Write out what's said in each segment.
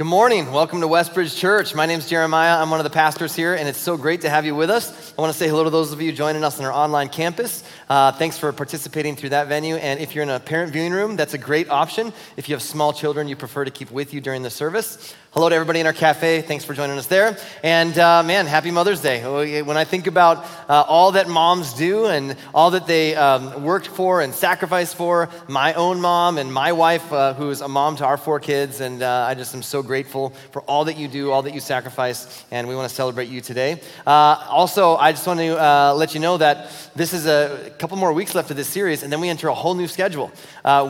Good morning. Welcome to Westbridge Church. My name is Jeremiah. I'm one of the pastors here, and it's so great to have you with us. I want to say hello to those of you joining us on our online campus. Uh, thanks for participating through that venue. And if you're in a parent viewing room, that's a great option. If you have small children you prefer to keep with you during the service, Hello to everybody in our cafe. Thanks for joining us there. And uh, man, happy Mother's Day. When I think about uh, all that moms do and all that they um, worked for and sacrificed for, my own mom and my wife, uh, who's a mom to our four kids, and uh, I just am so grateful for all that you do, all that you sacrifice, and we want to celebrate you today. Uh, also, I just want to uh, let you know that this is a couple more weeks left of this series, and then we enter a whole new schedule.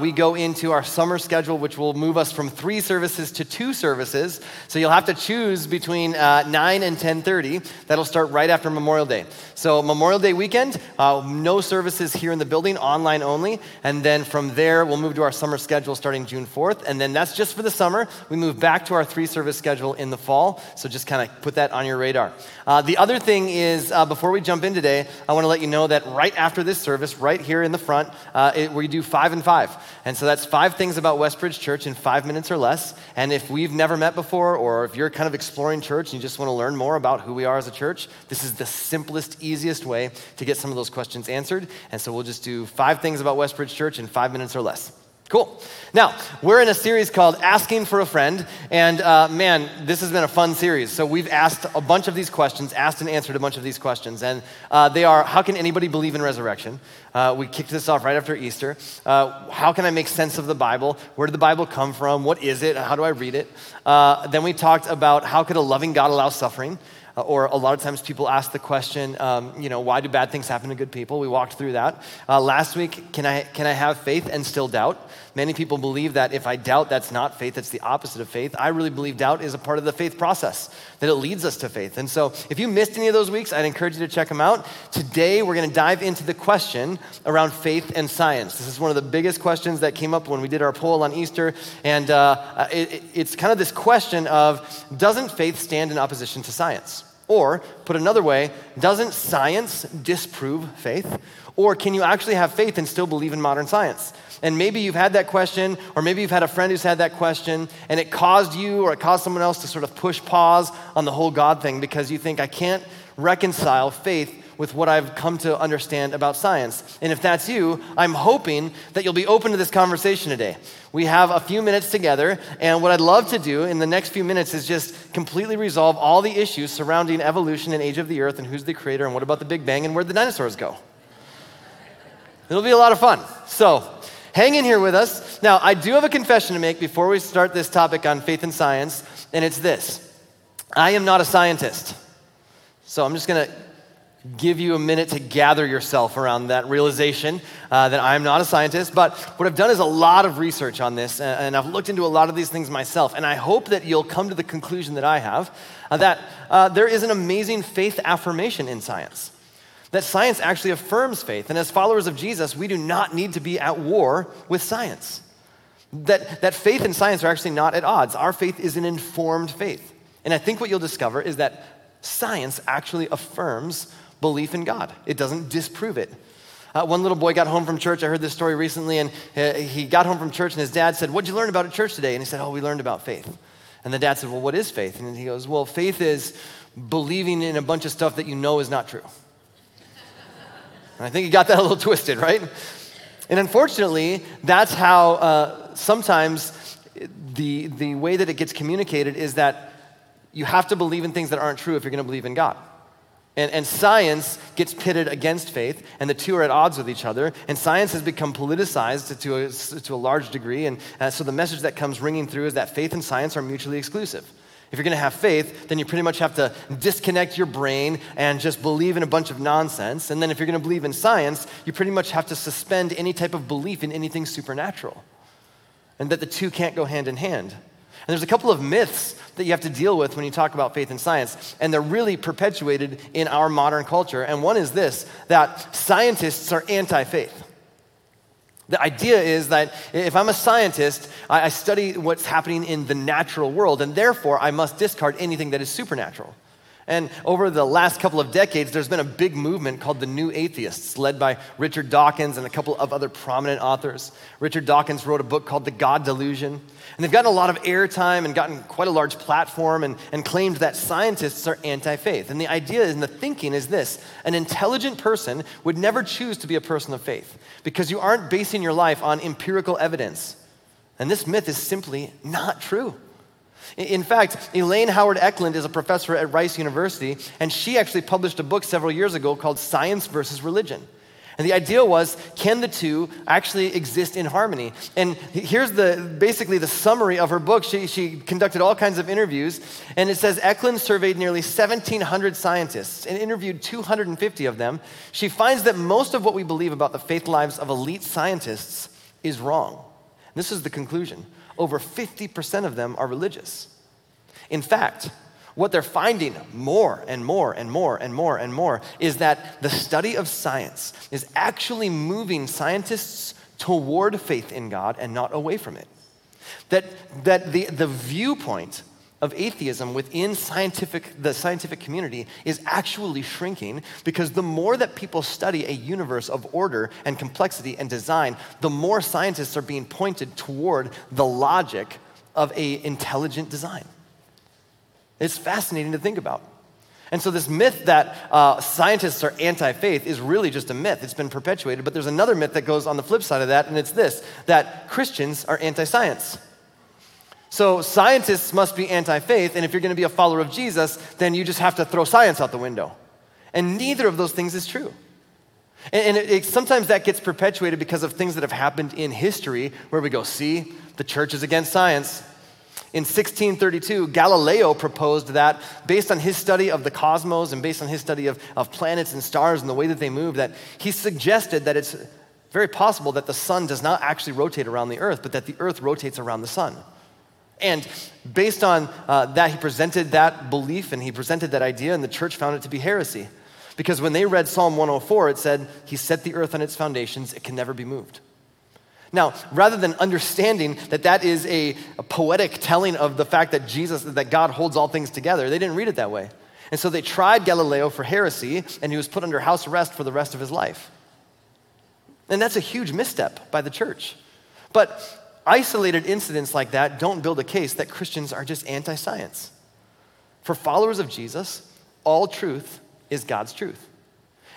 we go into our summer schedule, which will move us from three services to two services services. So you'll have to choose between uh, 9 and 10:30. That'll start right after Memorial Day. So Memorial Day weekend, uh, no services here in the building, online only. And then from there, we'll move to our summer schedule starting June 4th. And then that's just for the summer. We move back to our three service schedule in the fall. So just kind of put that on your radar. Uh, the other thing is, uh, before we jump in today, I want to let you know that right after this service, right here in the front, uh, it, we do five and five. And so that's five things about Westbridge Church in five minutes or less. And if we've never met before, or if you're kind of exploring church and you just want to learn more about who we are as a church, this is the simplest, easiest way to get some of those questions answered. And so we'll just do five things about Westbridge Church in five minutes or less. Cool. Now, we're in a series called Asking for a Friend, and uh, man, this has been a fun series. So, we've asked a bunch of these questions, asked and answered a bunch of these questions, and uh, they are How can anybody believe in resurrection? Uh, we kicked this off right after Easter. Uh, how can I make sense of the Bible? Where did the Bible come from? What is it? How do I read it? Uh, then we talked about how could a loving God allow suffering? Uh, or a lot of times people ask the question, um, you know, why do bad things happen to good people? We walked through that. Uh, last week, can I, can I have faith and still doubt? Many people believe that if I doubt, that's not faith, that's the opposite of faith. I really believe doubt is a part of the faith process, that it leads us to faith. And so if you missed any of those weeks, I'd encourage you to check them out. Today, we're going to dive into the question around faith and science. This is one of the biggest questions that came up when we did our poll on Easter. And uh, it, it's kind of this question of doesn't faith stand in opposition to science? Or, put another way, doesn't science disprove faith? Or can you actually have faith and still believe in modern science? And maybe you've had that question, or maybe you've had a friend who's had that question, and it caused you or it caused someone else to sort of push pause on the whole God thing because you think, I can't reconcile faith with what I've come to understand about science. And if that's you, I'm hoping that you'll be open to this conversation today. We have a few minutes together, and what I'd love to do in the next few minutes is just completely resolve all the issues surrounding evolution and age of the earth and who's the creator and what about the Big Bang and where the dinosaurs go. It'll be a lot of fun. So, hang in here with us. Now, I do have a confession to make before we start this topic on faith and science, and it's this I am not a scientist. So, I'm just going to give you a minute to gather yourself around that realization uh, that I'm not a scientist. But what I've done is a lot of research on this, and I've looked into a lot of these things myself. And I hope that you'll come to the conclusion that I have uh, that uh, there is an amazing faith affirmation in science. That science actually affirms faith. And as followers of Jesus, we do not need to be at war with science. That, that faith and science are actually not at odds. Our faith is an informed faith. And I think what you'll discover is that science actually affirms belief in God, it doesn't disprove it. Uh, one little boy got home from church. I heard this story recently, and uh, he got home from church, and his dad said, What'd you learn about at church today? And he said, Oh, we learned about faith. And the dad said, Well, what is faith? And he goes, Well, faith is believing in a bunch of stuff that you know is not true. and I think he got that a little twisted, right? And unfortunately, that's how uh, sometimes the, the way that it gets communicated is that you have to believe in things that aren't true if you're going to believe in God. And, and, science gets pitted against faith, and the two are at odds with each other. And science has become politicized to a, to a large degree. And uh, so the message that comes ringing through is that faith and science are mutually exclusive. If you're going to have faith, then you pretty much have to disconnect your brain and just believe in a bunch of nonsense. And then if you're going to believe in science, you pretty much have to suspend any type of belief in anything supernatural. And that the two can't go hand in hand. And there's a couple of myths that you have to deal with when you talk about faith and science, and they're really perpetuated in our modern culture. And one is this that scientists are anti faith. The idea is that if I'm a scientist, I study what's happening in the natural world, and therefore I must discard anything that is supernatural. And over the last couple of decades, there's been a big movement called the New Atheists, led by Richard Dawkins and a couple of other prominent authors. Richard Dawkins wrote a book called The God Delusion. And they've gotten a lot of airtime and gotten quite a large platform and, and claimed that scientists are anti faith. And the idea and the thinking is this an intelligent person would never choose to be a person of faith because you aren't basing your life on empirical evidence. And this myth is simply not true. In fact, Elaine Howard Ecklund is a professor at Rice University, and she actually published a book several years ago called Science versus Religion. And the idea was can the two actually exist in harmony? And here's the basically the summary of her book. She, she conducted all kinds of interviews, and it says Ecklund surveyed nearly 1,700 scientists and interviewed 250 of them. She finds that most of what we believe about the faith lives of elite scientists is wrong. This is the conclusion over 50% of them are religious. In fact, what they're finding more and more and more and more and more is that the study of science is actually moving scientists toward faith in God and not away from it. That, that the, the viewpoint of atheism within scientific, the scientific community is actually shrinking because the more that people study a universe of order and complexity and design, the more scientists are being pointed toward the logic of a intelligent design. It's fascinating to think about. And so, this myth that uh, scientists are anti faith is really just a myth. It's been perpetuated, but there's another myth that goes on the flip side of that, and it's this that Christians are anti science. So scientists must be anti faith, and if you're going to be a follower of Jesus, then you just have to throw science out the window. And neither of those things is true. And, and it, it, sometimes that gets perpetuated because of things that have happened in history where we go, see, the church is against science. In 1632, Galileo proposed that, based on his study of the cosmos and based on his study of, of planets and stars and the way that they move, that he suggested that it's very possible that the sun does not actually rotate around the earth, but that the earth rotates around the sun. And based on uh, that, he presented that belief and he presented that idea, and the church found it to be heresy. Because when they read Psalm 104, it said, He set the earth on its foundations, it can never be moved. Now, rather than understanding that that is a, a poetic telling of the fact that Jesus, that God holds all things together, they didn't read it that way. And so they tried Galileo for heresy, and he was put under house arrest for the rest of his life. And that's a huge misstep by the church. But isolated incidents like that don't build a case that Christians are just anti science. For followers of Jesus, all truth is God's truth.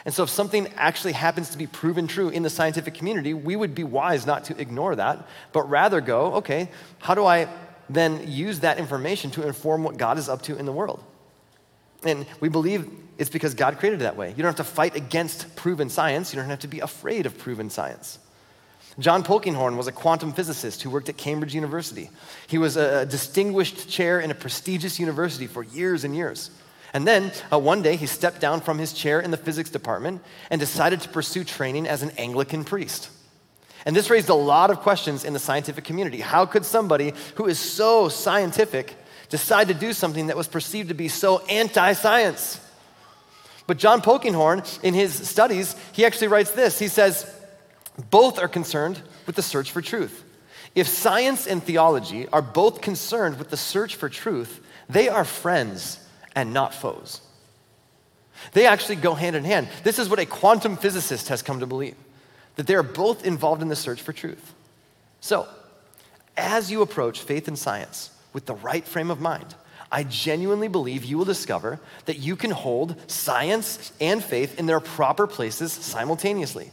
And so, if something actually happens to be proven true in the scientific community, we would be wise not to ignore that, but rather go, okay, how do I then use that information to inform what God is up to in the world? And we believe it's because God created it that way. You don't have to fight against proven science, you don't have to be afraid of proven science. John Polkinghorne was a quantum physicist who worked at Cambridge University. He was a distinguished chair in a prestigious university for years and years. And then uh, one day he stepped down from his chair in the physics department and decided to pursue training as an Anglican priest. And this raised a lot of questions in the scientific community. How could somebody who is so scientific decide to do something that was perceived to be so anti science? But John Polkinghorne, in his studies, he actually writes this. He says, both are concerned with the search for truth. If science and theology are both concerned with the search for truth, they are friends and not foes. They actually go hand in hand. This is what a quantum physicist has come to believe that they are both involved in the search for truth. So, as you approach faith and science with the right frame of mind, I genuinely believe you will discover that you can hold science and faith in their proper places simultaneously.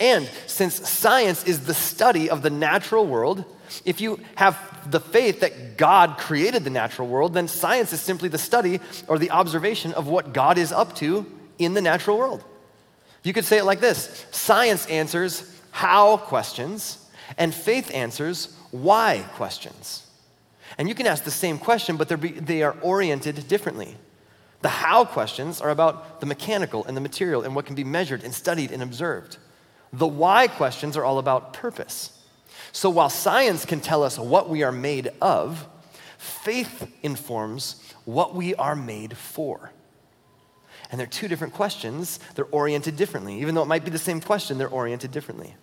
And since science is the study of the natural world, if you have the faith that God created the natural world, then science is simply the study or the observation of what God is up to in the natural world. You could say it like this Science answers how questions, and faith answers why questions. And you can ask the same question, but be, they are oriented differently. The how questions are about the mechanical and the material and what can be measured and studied and observed. The why questions are all about purpose. So while science can tell us what we are made of, faith informs what we are made for. And they're two different questions. They're oriented differently. Even though it might be the same question, they're oriented differently.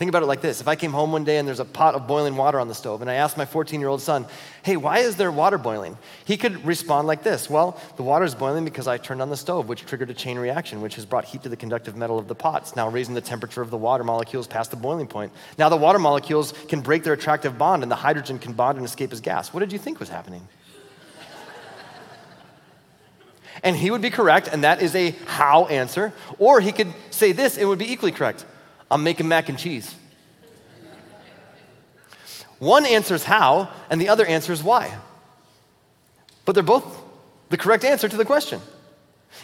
Think about it like this if I came home one day and there's a pot of boiling water on the stove, and I asked my 14 year old son, Hey, why is there water boiling? He could respond like this Well, the water is boiling because I turned on the stove, which triggered a chain reaction, which has brought heat to the conductive metal of the pot. Now raising the temperature of the water molecules past the boiling point. Now the water molecules can break their attractive bond, and the hydrogen can bond and escape as gas. What did you think was happening? and he would be correct, and that is a how answer. Or he could say this, it would be equally correct. I'm making mac and cheese. One answers how, and the other answers why. But they're both the correct answer to the question.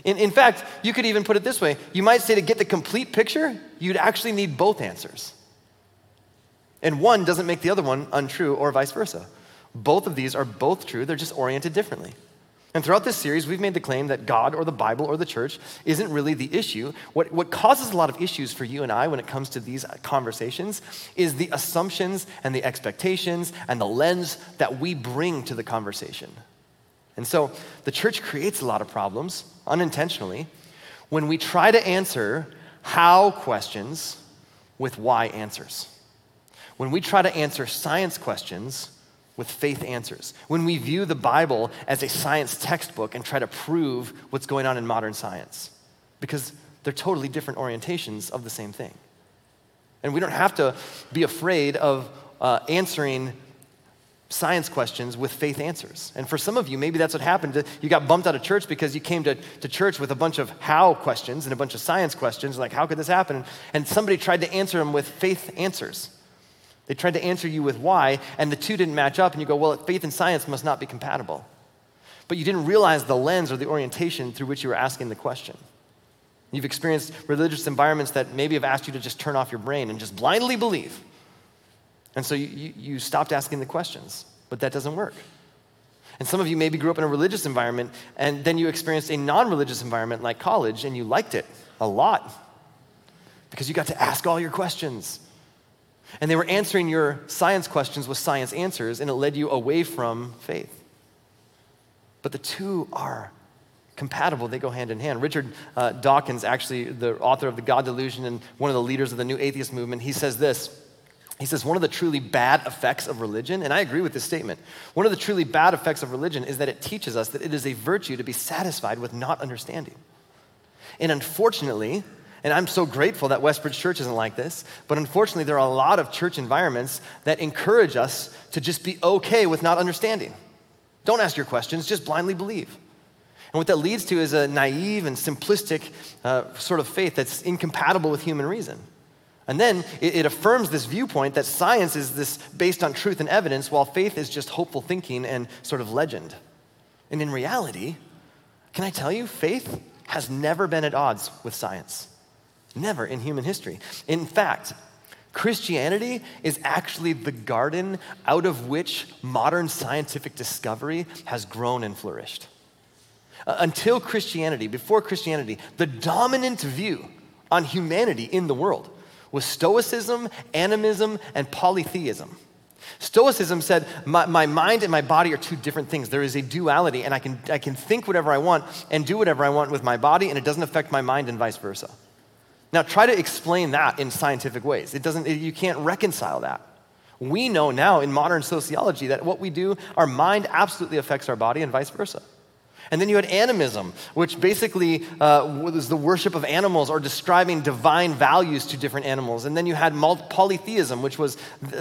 In, in fact, you could even put it this way you might say to get the complete picture, you'd actually need both answers. And one doesn't make the other one untrue, or vice versa. Both of these are both true, they're just oriented differently. And throughout this series, we've made the claim that God or the Bible or the church isn't really the issue. What, what causes a lot of issues for you and I when it comes to these conversations is the assumptions and the expectations and the lens that we bring to the conversation. And so the church creates a lot of problems unintentionally when we try to answer how questions with why answers. When we try to answer science questions with faith answers. When we view the Bible as a science textbook and try to prove what's going on in modern science, because they're totally different orientations of the same thing. And we don't have to be afraid of uh, answering science questions with faith answers. And for some of you, maybe that's what happened. You got bumped out of church because you came to, to church with a bunch of how questions and a bunch of science questions, like, how could this happen? And somebody tried to answer them with faith answers. They tried to answer you with why, and the two didn't match up, and you go, well, faith and science must not be compatible. But you didn't realize the lens or the orientation through which you were asking the question. You've experienced religious environments that maybe have asked you to just turn off your brain and just blindly believe. And so you, you, stopped asking the questions, but that doesn't work. And some of you maybe grew up in a religious environment, and then you experienced a non religious environment like college, and you liked it a lot because you got to ask all your questions. And they were answering your science questions with science answers, and it led you away from faith. But the two are compatible, they go hand in hand. Richard uh, Dawkins, actually the author of The God Delusion and one of the leaders of the New Atheist Movement, he says this. He says, one of the truly bad effects of religion, and I agree with this statement, one of the truly bad effects of religion is that it teaches us that it is a virtue to be satisfied with not understanding. And unfortunately, and I'm so grateful that Westbridge Church isn't like this. But unfortunately, there are a lot of church environments that encourage us to just be okay with not understanding. Don't ask your questions, just blindly believe. And what that leads to is a naive and simplistic uh, sort of faith that's incompatible with human reason. And then it, it, affirms this viewpoint that science is this based on truth and evidence, while faith is just hopeful thinking and sort of legend. And in reality, can I tell you, faith has never been at odds with science. Never in human history. In fact, Christianity is actually the garden out of which modern scientific discovery has grown and flourished. Uh, until Christianity, before Christianity, the dominant view on humanity in the world was Stoicism, animism, and polytheism. Stoicism said, my, my, mind and my body are two different things. There is a duality, and I can, I can think whatever I want and do whatever I want with my body, and it doesn't affect my mind, and vice versa. Now, try to explain that in scientific ways. It doesn't, you can't reconcile that. We know now in modern sociology that what we do, our mind absolutely affects our body and vice versa. And then you had animism, which basically uh, was the worship of animals or describing divine values to different animals. And then you had polytheism, which was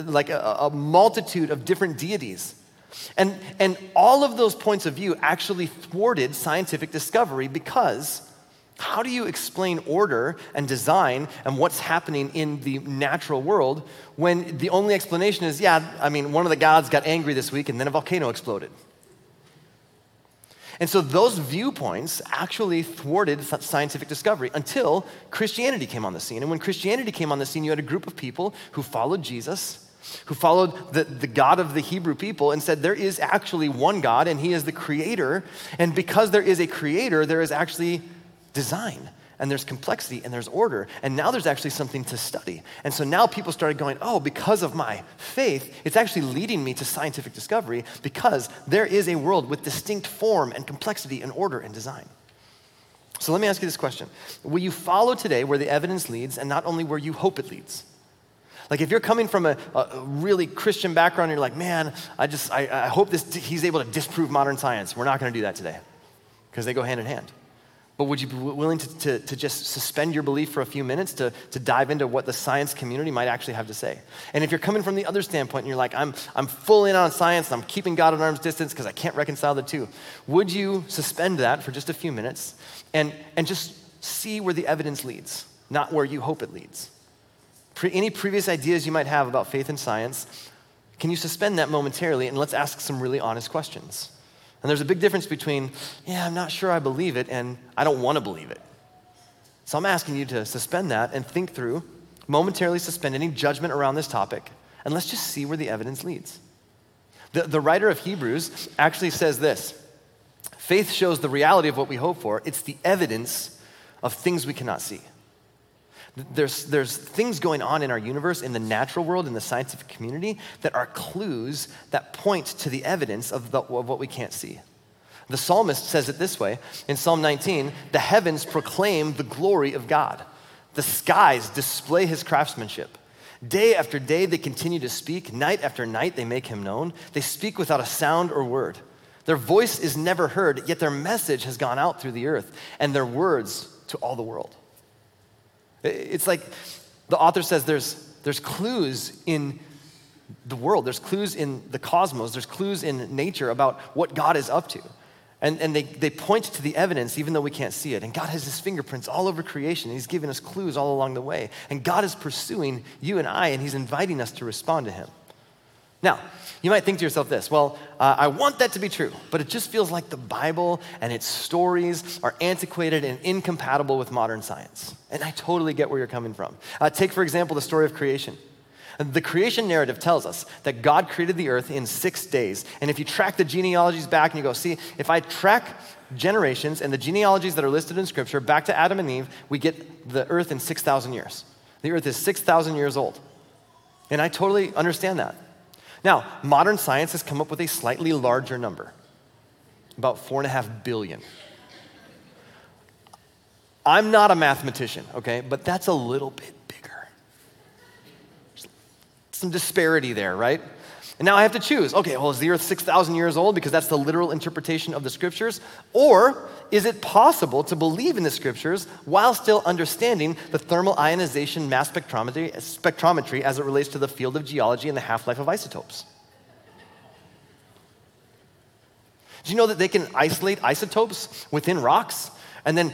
like a, a multitude of different deities. And, and all of those points of view actually thwarted scientific discovery because how do you explain order and design and what's happening in the natural world when the only explanation is, yeah, I mean, one of the gods got angry this week and then a volcano exploded? And so those viewpoints actually thwarted scientific discovery until Christianity came on the scene. And when Christianity came on the scene, you had a group of people who followed Jesus, who followed the, the God of the Hebrew people and said, there is actually one God and he is the creator. And because there is a creator, there is actually design and there's complexity and there's order. And now there's actually something to study. And so now people started going, oh, because of my faith, it's actually leading me to scientific discovery because there is a world with distinct form and complexity and order and design. So let me ask you this question Will you follow today where the evidence leads and not only where you hope it leads? Like if you're coming from a, a really Christian background, you're like, man, I just, I, I hope this, he's able to disprove modern science. We're not going to do that today because they go hand in hand. But would you be willing to, to, to, just suspend your belief for a few minutes to, to dive into what the science community might actually have to say? And if you're coming from the other standpoint and you're like, I'm, I'm full in on science and I'm keeping God at arm's distance because I can't reconcile the two, would you suspend that for just a few minutes and, and just see where the evidence leads, not where you hope it leads? Pre- any previous ideas you might have about faith and science, can you suspend that momentarily and let's ask some really honest questions? And there's a big difference between, yeah, I'm not sure I believe it, and I don't want to believe it. So I'm asking you to suspend that and think through, momentarily suspend any judgment around this topic, and let's just see where the evidence leads. The, the writer of Hebrews actually says this faith shows the reality of what we hope for, it's the evidence of things we cannot see. There's, there's things going on in our universe, in the natural world, in the scientific community, that are clues that point to the evidence of, the, of what we can't see. The psalmist says it this way in Psalm 19 the heavens proclaim the glory of God, the skies display his craftsmanship. Day after day they continue to speak, night after night they make him known. They speak without a sound or word. Their voice is never heard, yet their message has gone out through the earth, and their words to all the world. It's like the author says there's, there's clues in the world, there's clues in the cosmos, there's clues in nature about what God is up to. And, and they, they point to the evidence even though we can't see it. And God has his fingerprints all over creation. He's giving us clues all along the way. And God is pursuing you and I, and he's inviting us to respond to him. Now, you might think to yourself this well, uh, I want that to be true, but it just feels like the Bible and its stories are antiquated and incompatible with modern science. And I totally get where you're coming from. Uh, take, for example, the story of creation. The creation narrative tells us that God created the earth in six days. And if you track the genealogies back and you go, see, if I track generations and the genealogies that are listed in Scripture back to Adam and Eve, we get the earth in 6,000 years. The earth is 6,000 years old. And I totally understand that. Now, modern science has come up with a slightly larger number, about four and a half billion. I'm not a mathematician, okay, but that's a little bit bigger. Some disparity there, right? And now I have to choose. Okay, well, is the earth 6,000 years old because that's the literal interpretation of the scriptures? Or is it possible to believe in the scriptures while still understanding the thermal ionization mass spectrometry, spectrometry as it relates to the field of geology and the half life of isotopes? Do you know that they can isolate isotopes within rocks? and then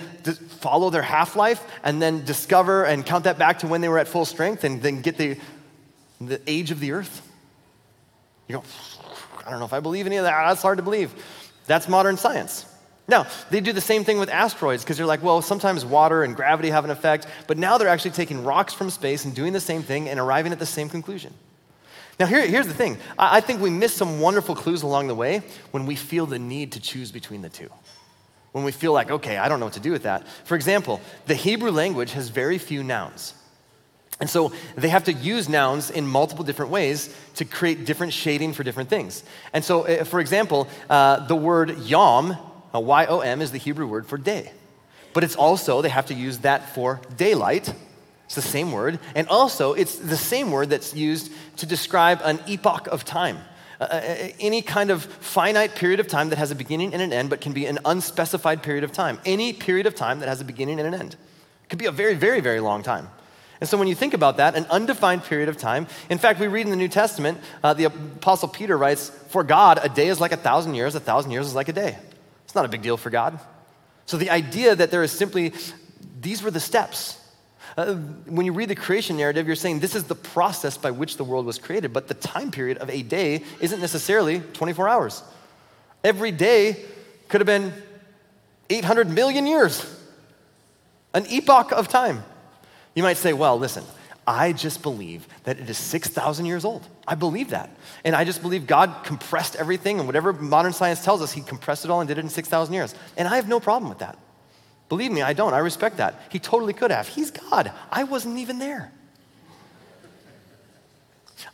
follow their half life and then discover and count that back to when they were at full strength and then get the, the age of the earth? You go, I don't know if I believe any of that. That's hard to believe. That's modern science. Now, they do the same thing with asteroids because they're like, well, sometimes water and gravity have an effect, but now they're actually taking rocks from space and doing the same thing and arriving at the same conclusion. Now, here, here's the thing I, I think we miss some wonderful clues along the way when we feel the need to choose between the two. When we feel like, okay, I don't know what to do with that. For example, the Hebrew language has very few nouns. And so they have to use nouns in multiple different ways to create different shading for different things. And so, uh, for example, uh, the word yom, uh, Y O M, is the Hebrew word for day. But it's also, they have to use that for daylight. It's the same word. And also, it's the same word that's used to describe an epoch of time. Uh, uh, uh any kind of finite period of time that has a beginning and an end, but can be an unspecified period of time. Any period of time that has a beginning and an end. It could be a very, very, very long time. And so when you think about that, an undefined period of time, in fact, we read in the New Testament, uh, the Apostle Peter writes, For God, a day is like a thousand years, a thousand years is like a day. It's not a big deal for God. So the idea that there is simply, these were the steps. Uh, when you read the creation narrative, you're saying this is the process by which the world was created, but the time period of a day isn't necessarily 24 hours. Every day could have been 800 million years, an epoch of time. You might say, well, listen, I just believe that it is 6,000 years old. I believe that. And I just believe God compressed everything, and whatever modern science tells us, He compressed it all and did it in 6,000 years. And I have no problem with that. Believe me, I don't. I respect that. He totally could have. He's God. I wasn't even there.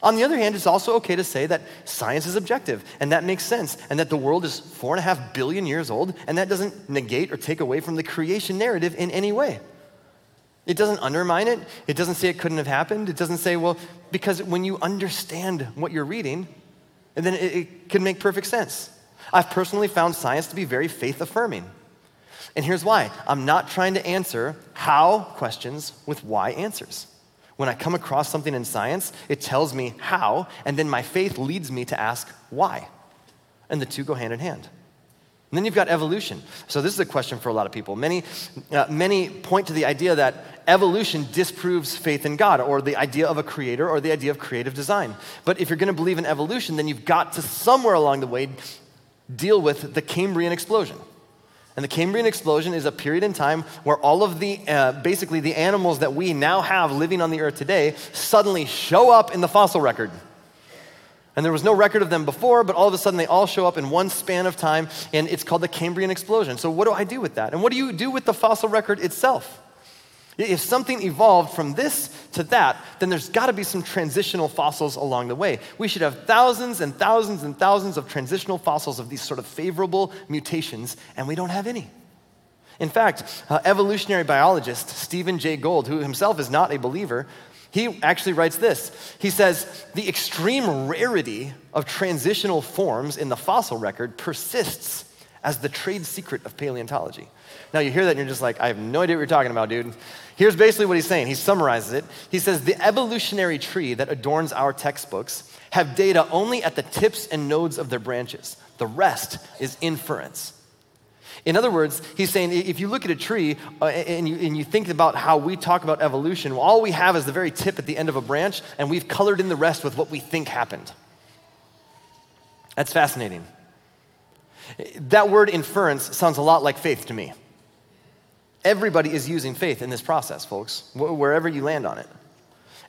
On the other hand, it's also okay to say that science is objective, and that makes sense, and that the world is four and a half billion years old, and that doesn't negate or take away from the creation narrative in any way. It doesn't undermine it. It doesn't say it couldn't have happened. It doesn't say, well, because when you understand what you're reading, and then it, it can make perfect sense. I've personally found science to be very faith affirming. And here's why I'm not trying to answer how questions with why answers. When I come across something in science, it tells me how, and then my faith leads me to ask why. And the two go hand in hand. And then you've got evolution. So this is a question for a lot of people. Many, uh, many point to the idea that evolution disproves faith in God, or the idea of a creator, or the idea of creative design. But if you're going to believe in evolution, then you've got to somewhere along the way deal with the Cambrian explosion. And the Cambrian explosion is a period in time where all of the, uh, basically, the animals that we now have living on the earth today suddenly show up in the fossil record. And there was no record of them before, but all of a sudden they all show up in one span of time, and it's called the Cambrian explosion. So, what do I do with that? And what do you do with the fossil record itself? If something evolved from this to that, then there's got to be some transitional fossils along the way. We should have thousands and thousands and thousands of transitional fossils of these sort of favorable mutations, and we don't have any. In fact, uh, evolutionary biologist Stephen Jay Gould, who himself is not a believer, he actually writes this. He says, The extreme rarity of transitional forms in the fossil record persists as the trade secret of paleontology. Now, you hear that and you're just like, I have no idea what you're talking about, dude. Here's basically what he's saying. He summarizes it. He says, The evolutionary tree that adorns our textbooks have data only at the tips and nodes of their branches, the rest is inference. In other words, he's saying if you look at a tree uh, and, you, and you think about how we talk about evolution, well, all we have is the very tip at the end of a branch, and we've colored in the rest with what we think happened. That's fascinating. That word inference sounds a lot like faith to me. Everybody is using faith in this process, folks, wherever you land on it.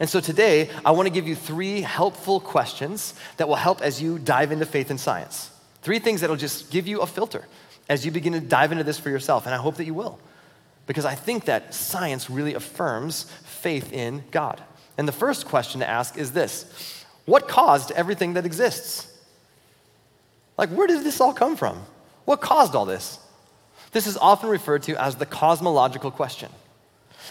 And so today, I want to give you three helpful questions that will help as you dive into faith and science. Three things that'll just give you a filter as you begin to dive into this for yourself. And I hope that you will, because I think that science really affirms faith in God. And the first question to ask is this What caused everything that exists? Like, where did this all come from? What caused all this? This is often referred to as the cosmological question.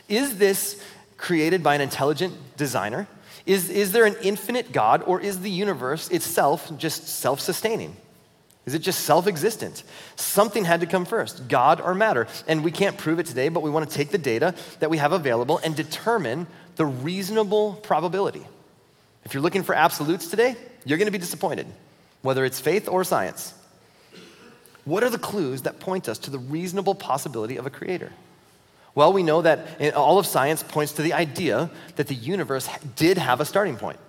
Is this created by an intelligent designer? Is, is there an infinite God, or is the universe itself just self sustaining? Is it just self existent? Something had to come first, God or matter. And we can't prove it today, but we want to take the data that we have available and determine the reasonable probability. If you're looking for absolutes today, you're going to be disappointed, whether it's faith or science. What are the clues that point us to the reasonable possibility of a creator? Well, we know that eh, all of science points to the idea that the universe did have a starting point.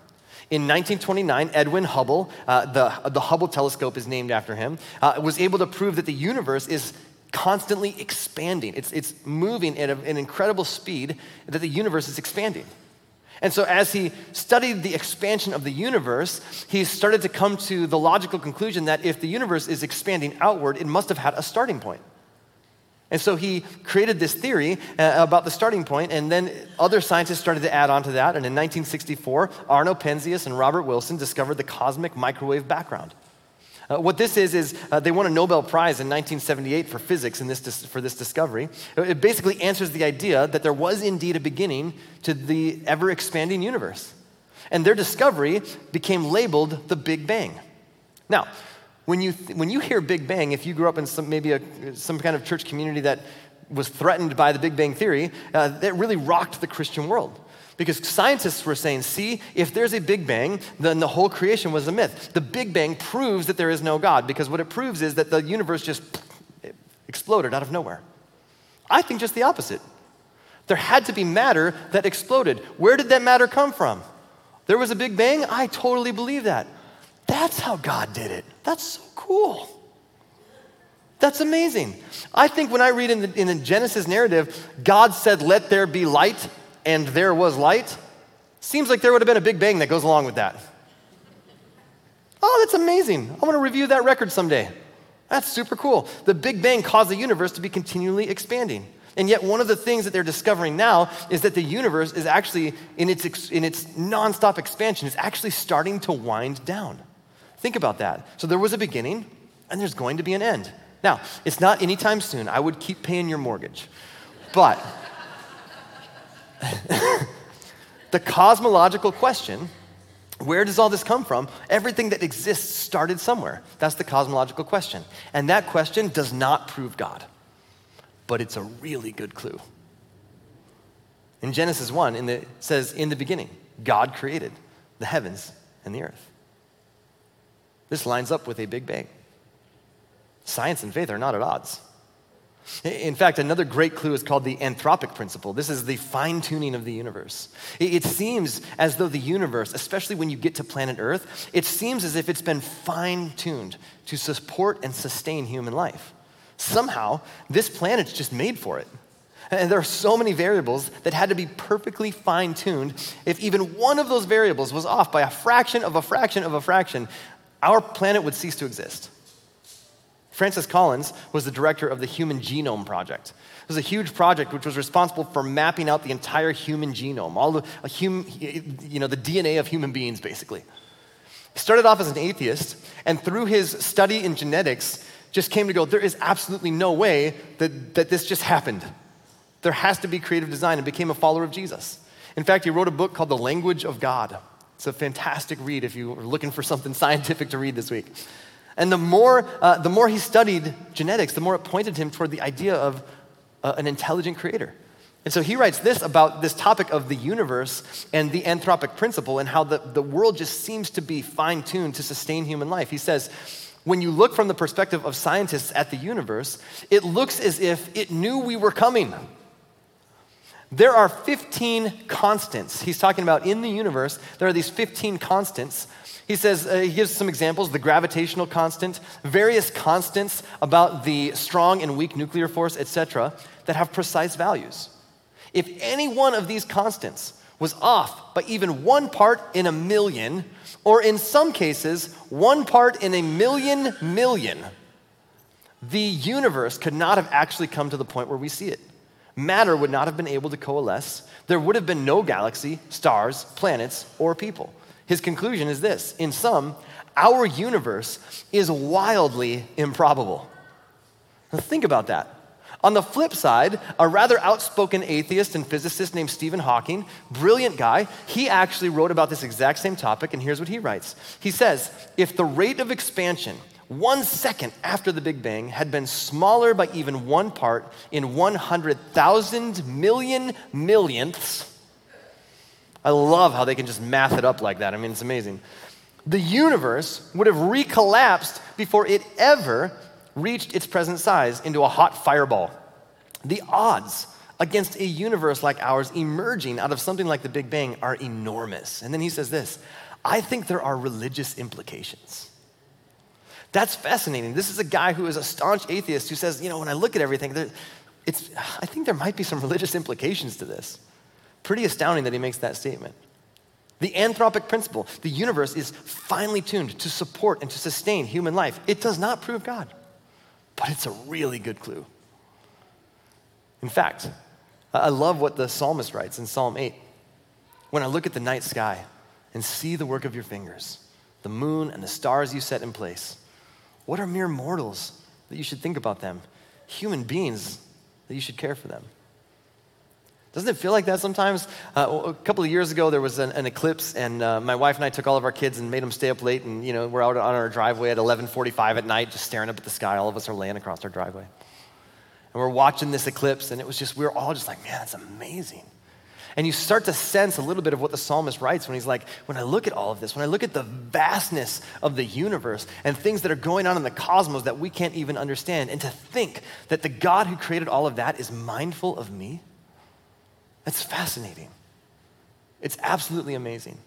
In 1929, Edwin Hubble, uh, the, the Hubble telescope is named after him, uh, was able to prove that the universe is constantly expanding. It's, it's moving at a, an incredible speed, that the universe is expanding. And so, as he studied the expansion of the universe, he started to come to the logical conclusion that if the universe is expanding outward, it must have had a starting point. And so he created this theory uh, about the starting point, and then other scientists started to add on to that. And in 1964, Arno Penzias and Robert Wilson discovered the cosmic microwave background. Uh, what this is, is uh, they won a Nobel Prize in 1978 for physics in this dis- for this discovery. It basically answers the idea that there was indeed a beginning to the ever expanding universe. And their discovery became labeled the Big Bang. Now, when you, th- when you hear Big Bang, if you grew up in some, maybe a, some kind of church community that was threatened by the Big Bang Theory, uh, that really rocked the Christian world. Because scientists were saying, see, if there's a Big Bang, then the whole creation was a myth. The Big Bang proves that there is no God, because what it proves is that the universe just exploded out of nowhere. I think just the opposite. There had to be matter that exploded. Where did that matter come from? There was a Big Bang? I totally believe that. That's how God did it. That's so cool. That's amazing. I think when I read in the, in the Genesis narrative, God said, Let there be light, and there was light, seems like there would have been a big bang that goes along with that. Oh, that's amazing. I want to review that record someday. That's super cool. The Big Bang caused the universe to be continually expanding. And yet, one of the things that they're discovering now is that the universe is actually, in its, in its nonstop expansion, is actually starting to wind down. Think about that. So there was a beginning, and there's going to be an end. Now, it's not anytime soon. I would keep paying your mortgage. But the cosmological question where does all this come from? Everything that exists started somewhere. That's the cosmological question. And that question does not prove God, but it's a really good clue. In Genesis 1, in the, it says, In the beginning, God created the heavens and the earth. This lines up with a Big Bang. Science and faith are not at odds. In fact, another great clue is called the anthropic principle. This is the fine tuning of the universe. It seems as though the universe, especially when you get to planet Earth, it seems as if it's been fine tuned to support and sustain human life. Somehow, this planet's just made for it. And there are so many variables that had to be perfectly fine tuned. If even one of those variables was off by a fraction of a fraction of a fraction, our planet would cease to exist. Francis Collins was the director of the Human Genome Project. It was a huge project which was responsible for mapping out the entire human genome, all the, hum, you know, the DNA of human beings, basically. He started off as an atheist, and through his study in genetics, just came to go, there is absolutely no way that, that this just happened. There has to be creative design, and became a follower of Jesus. In fact, he wrote a book called The Language of God. It's a fantastic read if you are looking for something scientific to read this week. And the more, uh, the more he studied genetics, the more it pointed him toward the idea of uh, an intelligent creator. And so he writes this about this topic of the universe and the anthropic principle and how the, the world just seems to be fine tuned to sustain human life. He says, when you look from the perspective of scientists at the universe, it looks as if it knew we were coming. There are 15 constants. He's talking about in the universe, there are these 15 constants he says, uh, he gives some examples the gravitational constant, various constants about the strong and weak nuclear force, etc., that have precise values. If any one of these constants was off by even one part in a million, or in some cases, one part in a million million, the universe could not have actually come to the point where we see it. Matter would not have been able to coalesce. There would have been no galaxy, stars, planets, or people. His conclusion is this In sum, our universe is wildly improbable. Now think about that. On the flip side, a rather outspoken atheist and physicist named Stephen Hawking, brilliant guy, he actually wrote about this exact same topic, and here's what he writes. He says, If the rate of expansion one second after the Big Bang had been smaller by even one part in 100,000 million millionths, I love how they can just math it up like that. I mean, it's amazing. The universe would have recollapsed before it ever reached its present size into a hot fireball. The odds against a universe like ours emerging out of something like the Big Bang are enormous. And then he says this I think there are religious implications. That's fascinating. This is a guy who is a staunch atheist who says, you know, when I look at everything, it's, I think there might be some religious implications to this. Pretty astounding that he makes that statement. The anthropic principle, the universe is finely tuned to support and to sustain human life. It does not prove God, but it's a really good clue. In fact, I love what the psalmist writes in Psalm 8. When I look at the night sky and see the work of your fingers, the moon and the stars you set in place, what are mere mortals that you should think about them? Human beings that you should care for them. Doesn't it feel like that sometimes? Uh, a couple of years ago, there was an, an eclipse, and uh, my wife and I took all of our kids and made them stay up late. And you know, we're out on our driveway at 11:45 at night, just staring up at the sky. All of us are laying across our driveway, and we're watching this eclipse. And it was just we were all just like, man, that's amazing. And you start to sense a little bit of what the psalmist writes when he's like, when I look at all of this, when I look at the vastness of the universe and things that are going on in the cosmos that we can't even understand, and to think that the God who created all of that is mindful of me that's fascinating. It's absolutely amazing.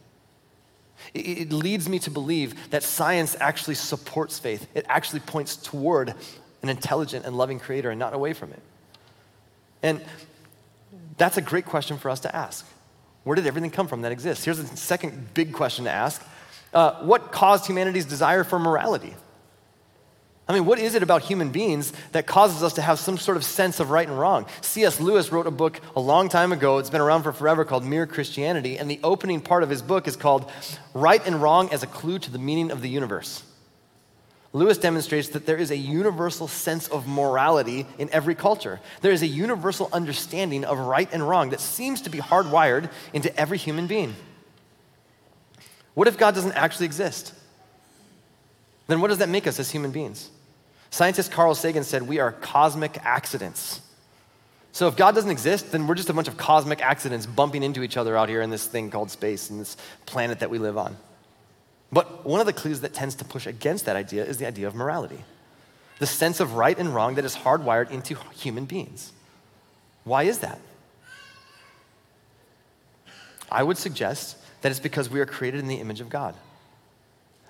It, leads me to believe that science actually supports faith. It actually points toward an intelligent and loving creator and not away from it. And that's a great question for us to ask. Where did everything come from that exists? Here's the second big question to ask uh, What caused humanity's desire for morality? I mean, what is it about human beings that causes us to have some sort of sense of right and wrong? C.S. Lewis wrote a book a long time ago, it's been around for forever, called Mere Christianity, and the opening part of his book is called Right and Wrong as a Clue to the Meaning of the Universe. Lewis demonstrates that there is a universal sense of morality in every culture. There is a universal understanding of right and wrong that seems to be hardwired into every human being. What if God doesn't actually exist? Then what does that make us as human beings? Scientist Carl Sagan said we are cosmic accidents. So if God doesn't exist, then we're just a bunch of cosmic accidents bumping into each other out here in this thing called space and this planet that we live on. But one of the clues that tends to push against that idea is the idea of morality the sense of right and wrong that is hardwired into human beings. Why is that? I would suggest that it's because we are created in the image of God.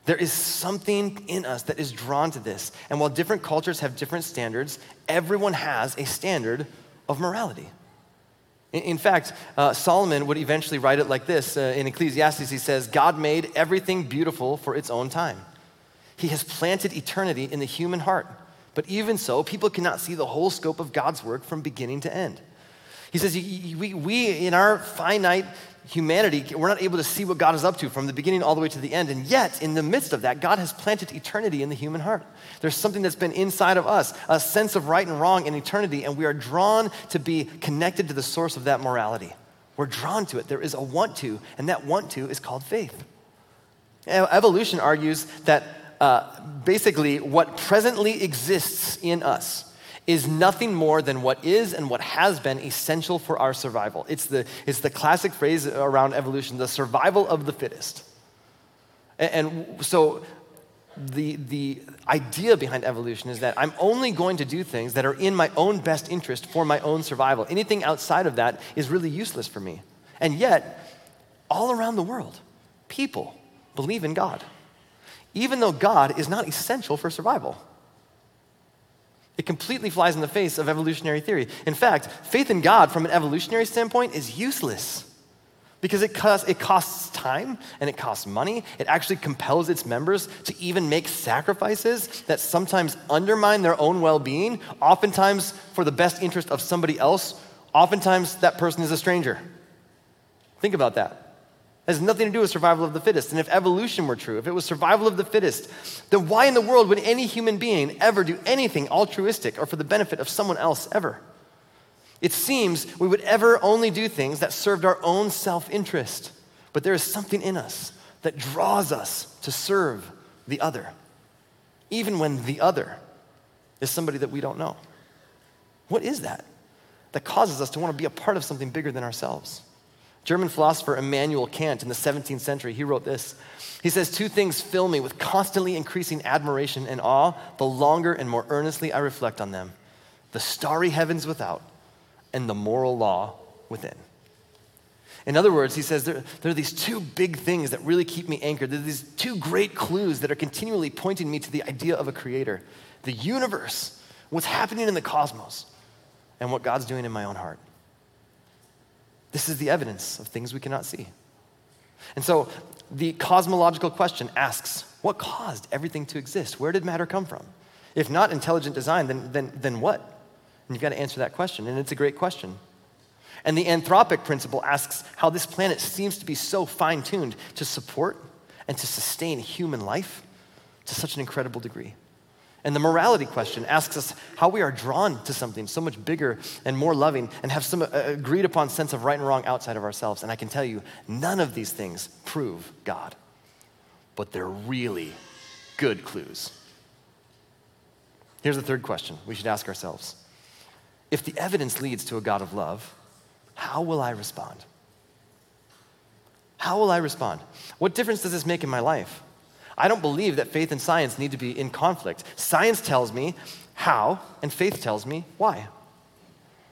There is something in us that is drawn to this. And while different cultures have different standards, everyone has a standard of morality. In fact, uh, Solomon would eventually write it like this uh, in Ecclesiastes. He says, God made everything beautiful for its own time. He has planted eternity in the human heart. But even so, people cannot see the whole scope of God's work from beginning to end. He says, we, we in our finite humanity, we're not able to see what God is up to from the beginning all the way to the end. And yet, in the midst of that, God has planted eternity in the human heart. There's something that's been inside of us, a sense of right and wrong in eternity, and we are drawn to be connected to the source of that morality. We're drawn to it. There is a want to, and that want to is called faith. Evolution argues that uh, basically what presently exists in us is nothing more than what is and what has been essential for our survival. It's the, it's the classic phrase around evolution the survival of the fittest. And, and so the, the idea behind evolution is that I'm only going to do things that are in my own best interest for my own survival. Anything outside of that is really useless for me. And yet, all around the world, people believe in God, even though God is not essential for survival. It completely flies in the face of evolutionary theory. In fact, faith in God from an evolutionary standpoint is useless because it costs, it costs time and it costs money. It actually compels its members to even make sacrifices that sometimes undermine their own well being, oftentimes for the best interest of somebody else. Oftentimes, that person is a stranger. Think about that has nothing to do with survival of the fittest. And if evolution were true, if it was survival of the fittest, then why in the world would any human being ever do anything altruistic or for the benefit of someone else ever? It seems we would ever only do things that served our own self interest. But there is something in us that draws us to serve the other, even when the other is somebody that we don't know. What is that that causes us to want to be a part of something bigger than ourselves? German philosopher Immanuel Kant in the 17th century, he wrote this. He says, Two things fill me with constantly increasing admiration and awe the longer and more earnestly I reflect on them the starry heavens without and the moral law within. In other words, he says there, there, are these two big things that really keep me anchored. There are these two great clues that are continually pointing me to the idea of a creator the universe, what's happening in the cosmos, and what God's doing in my own heart. This is the evidence of things we cannot see. And so the cosmological question asks what caused everything to exist? Where did matter come from? If not intelligent design, then, then, then what? And you've got to answer that question, and it's a great question. And the anthropic principle asks how this planet seems to be so fine tuned to support and to sustain human life to such an incredible degree. And the morality question asks us how we are drawn to something so much bigger and more loving and have some uh, agreed upon sense of right and wrong outside of ourselves. And I can tell you, none of these things prove God, but they're really good clues. Here's the third question we should ask ourselves If the evidence leads to a God of love, how will I respond? How will I respond? What difference does this make in my life? I don't believe that faith and science need to be in conflict. Science tells me how, and faith tells me why.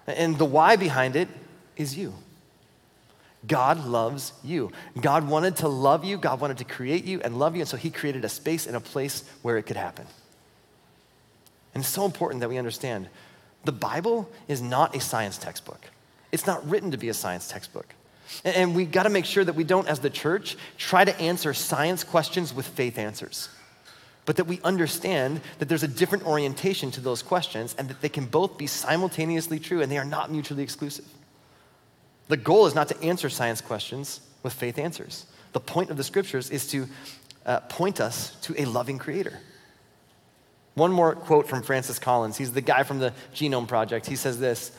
And the why behind it is you. God loves you. God wanted to love you, God wanted to create you and love you, and so He created a space and a place where it could happen. And it's so important that we understand the Bible is not a science textbook, it's not written to be a science textbook. And we got to make sure that we don't, as the church, try to answer science questions with faith answers. But that we understand that there's a different orientation to those questions and that they can both be simultaneously true and they are not mutually exclusive. The goal is not to answer science questions with faith answers. The point of the scriptures is to uh, point us to a loving creator. One more quote from Francis Collins. He's the guy from the Genome Project. He says this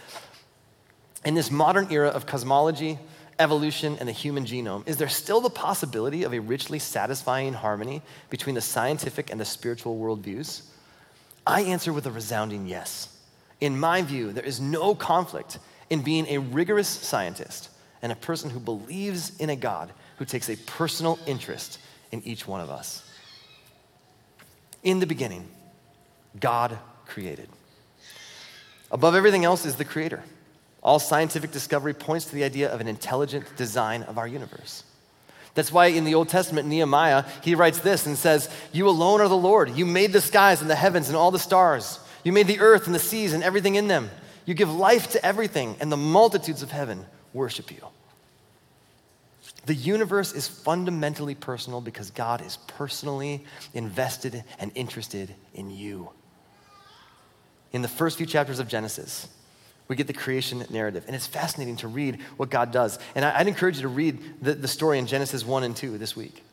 In this modern era of cosmology, evolution, and the human genome, is there still the possibility of a richly satisfying harmony between the scientific and the spiritual worldviews? I answer with a resounding yes. In my view, there is no conflict in being a rigorous scientist and a person who believes in a God who takes a personal interest in each one of us. In the beginning, God created. Above everything else is the Creator. All scientific discovery points to the idea of an intelligent design of our universe. That's why in the Old Testament, Nehemiah, he writes this and says, You alone are the Lord. You made the skies and the heavens and all the stars. You made the earth and the seas and everything in them. You give life to everything, and the multitudes of heaven worship you. The universe is fundamentally personal because God is personally invested and interested in you. In the first few chapters of Genesis, we get the creation narrative. And it's fascinating to read what God does. And I, would encourage you to read the, the story in Genesis 1 and 2 this week.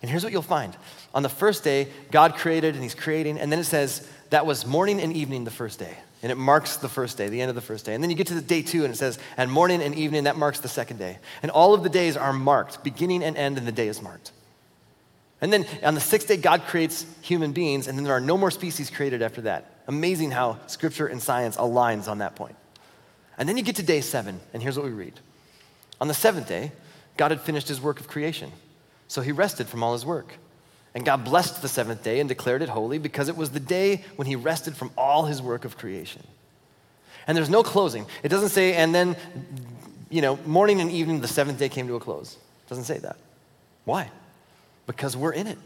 And here's what you'll find. On the first day, God created and He's creating. And then it says that was morning and evening the first day. And it marks the first day, the end of the first day. And then you get to the day two and it says, and morning and evening, that marks the second day. And all of the days are marked, beginning and end, and the day is marked. And then on the sixth day, God creates human beings, and then there are no more species created after that. Amazing how scripture and science aligns on that point. And then you get to day seven, and here's what we read. On the seventh day, God had finished his work of creation, so he rested from all his work. And God blessed the seventh day and declared it holy because it was the day when he rested from all his work of creation. And there's no closing. It doesn't say, and then, you know, morning and evening, the seventh day came to a close. It doesn't say that. Why? Because we're in it.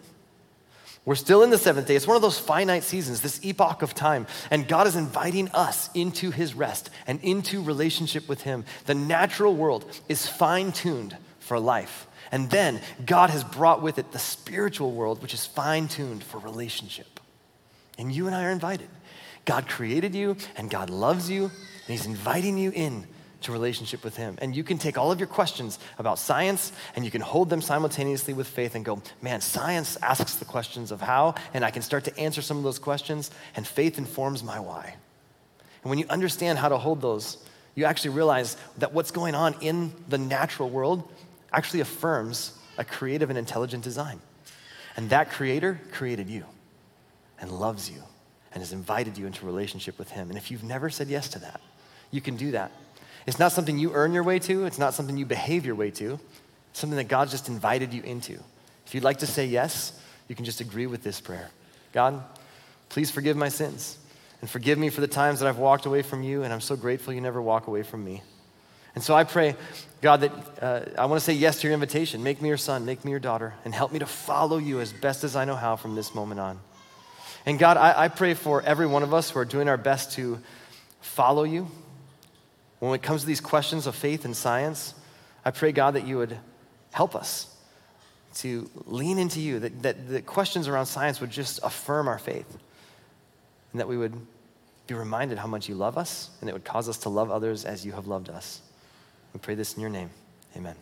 We're still in the seventh day. It's one of those finite seasons, this epoch of time. And God is inviting us into his rest and into relationship with him. The natural world is fine tuned for life. And then God has brought with it the spiritual world, which is fine tuned for relationship. And you and I are invited. God created you, and God loves you, and he's inviting you in to relationship with Him. And you can take all of your questions about science and you can hold them simultaneously with faith and go, man, science asks the questions of how, and I can start to answer some of those questions, and faith informs my why. And when you understand how to hold those, you actually realize that what's going on in the natural world actually affirms a creative and intelligent design. And that creator created you and loves you and has invited you into relationship with him. And if you've never said yes to that, you can do that it's not something you earn your way to, it's not something you behave your way to. It's something that God just invited you into. If you'd like to say yes, you can just agree with this prayer God, please forgive my sins and forgive me for the times that I've walked away from you, and I'm so grateful you never walk away from me. And so I pray, God, that uh, I want to say yes to your invitation. Make me your son, make me your daughter, and help me to follow you as best as I know how from this moment on. And God, I, I pray for every one of us who are doing our best to follow you, when it comes to these questions of faith and science, I pray, God, that you would help us to lean into you, that, that the questions around science would just affirm our faith, and that we would be reminded how much you love us, and it would cause us to love others as you have loved us. We pray this in your name. Amen.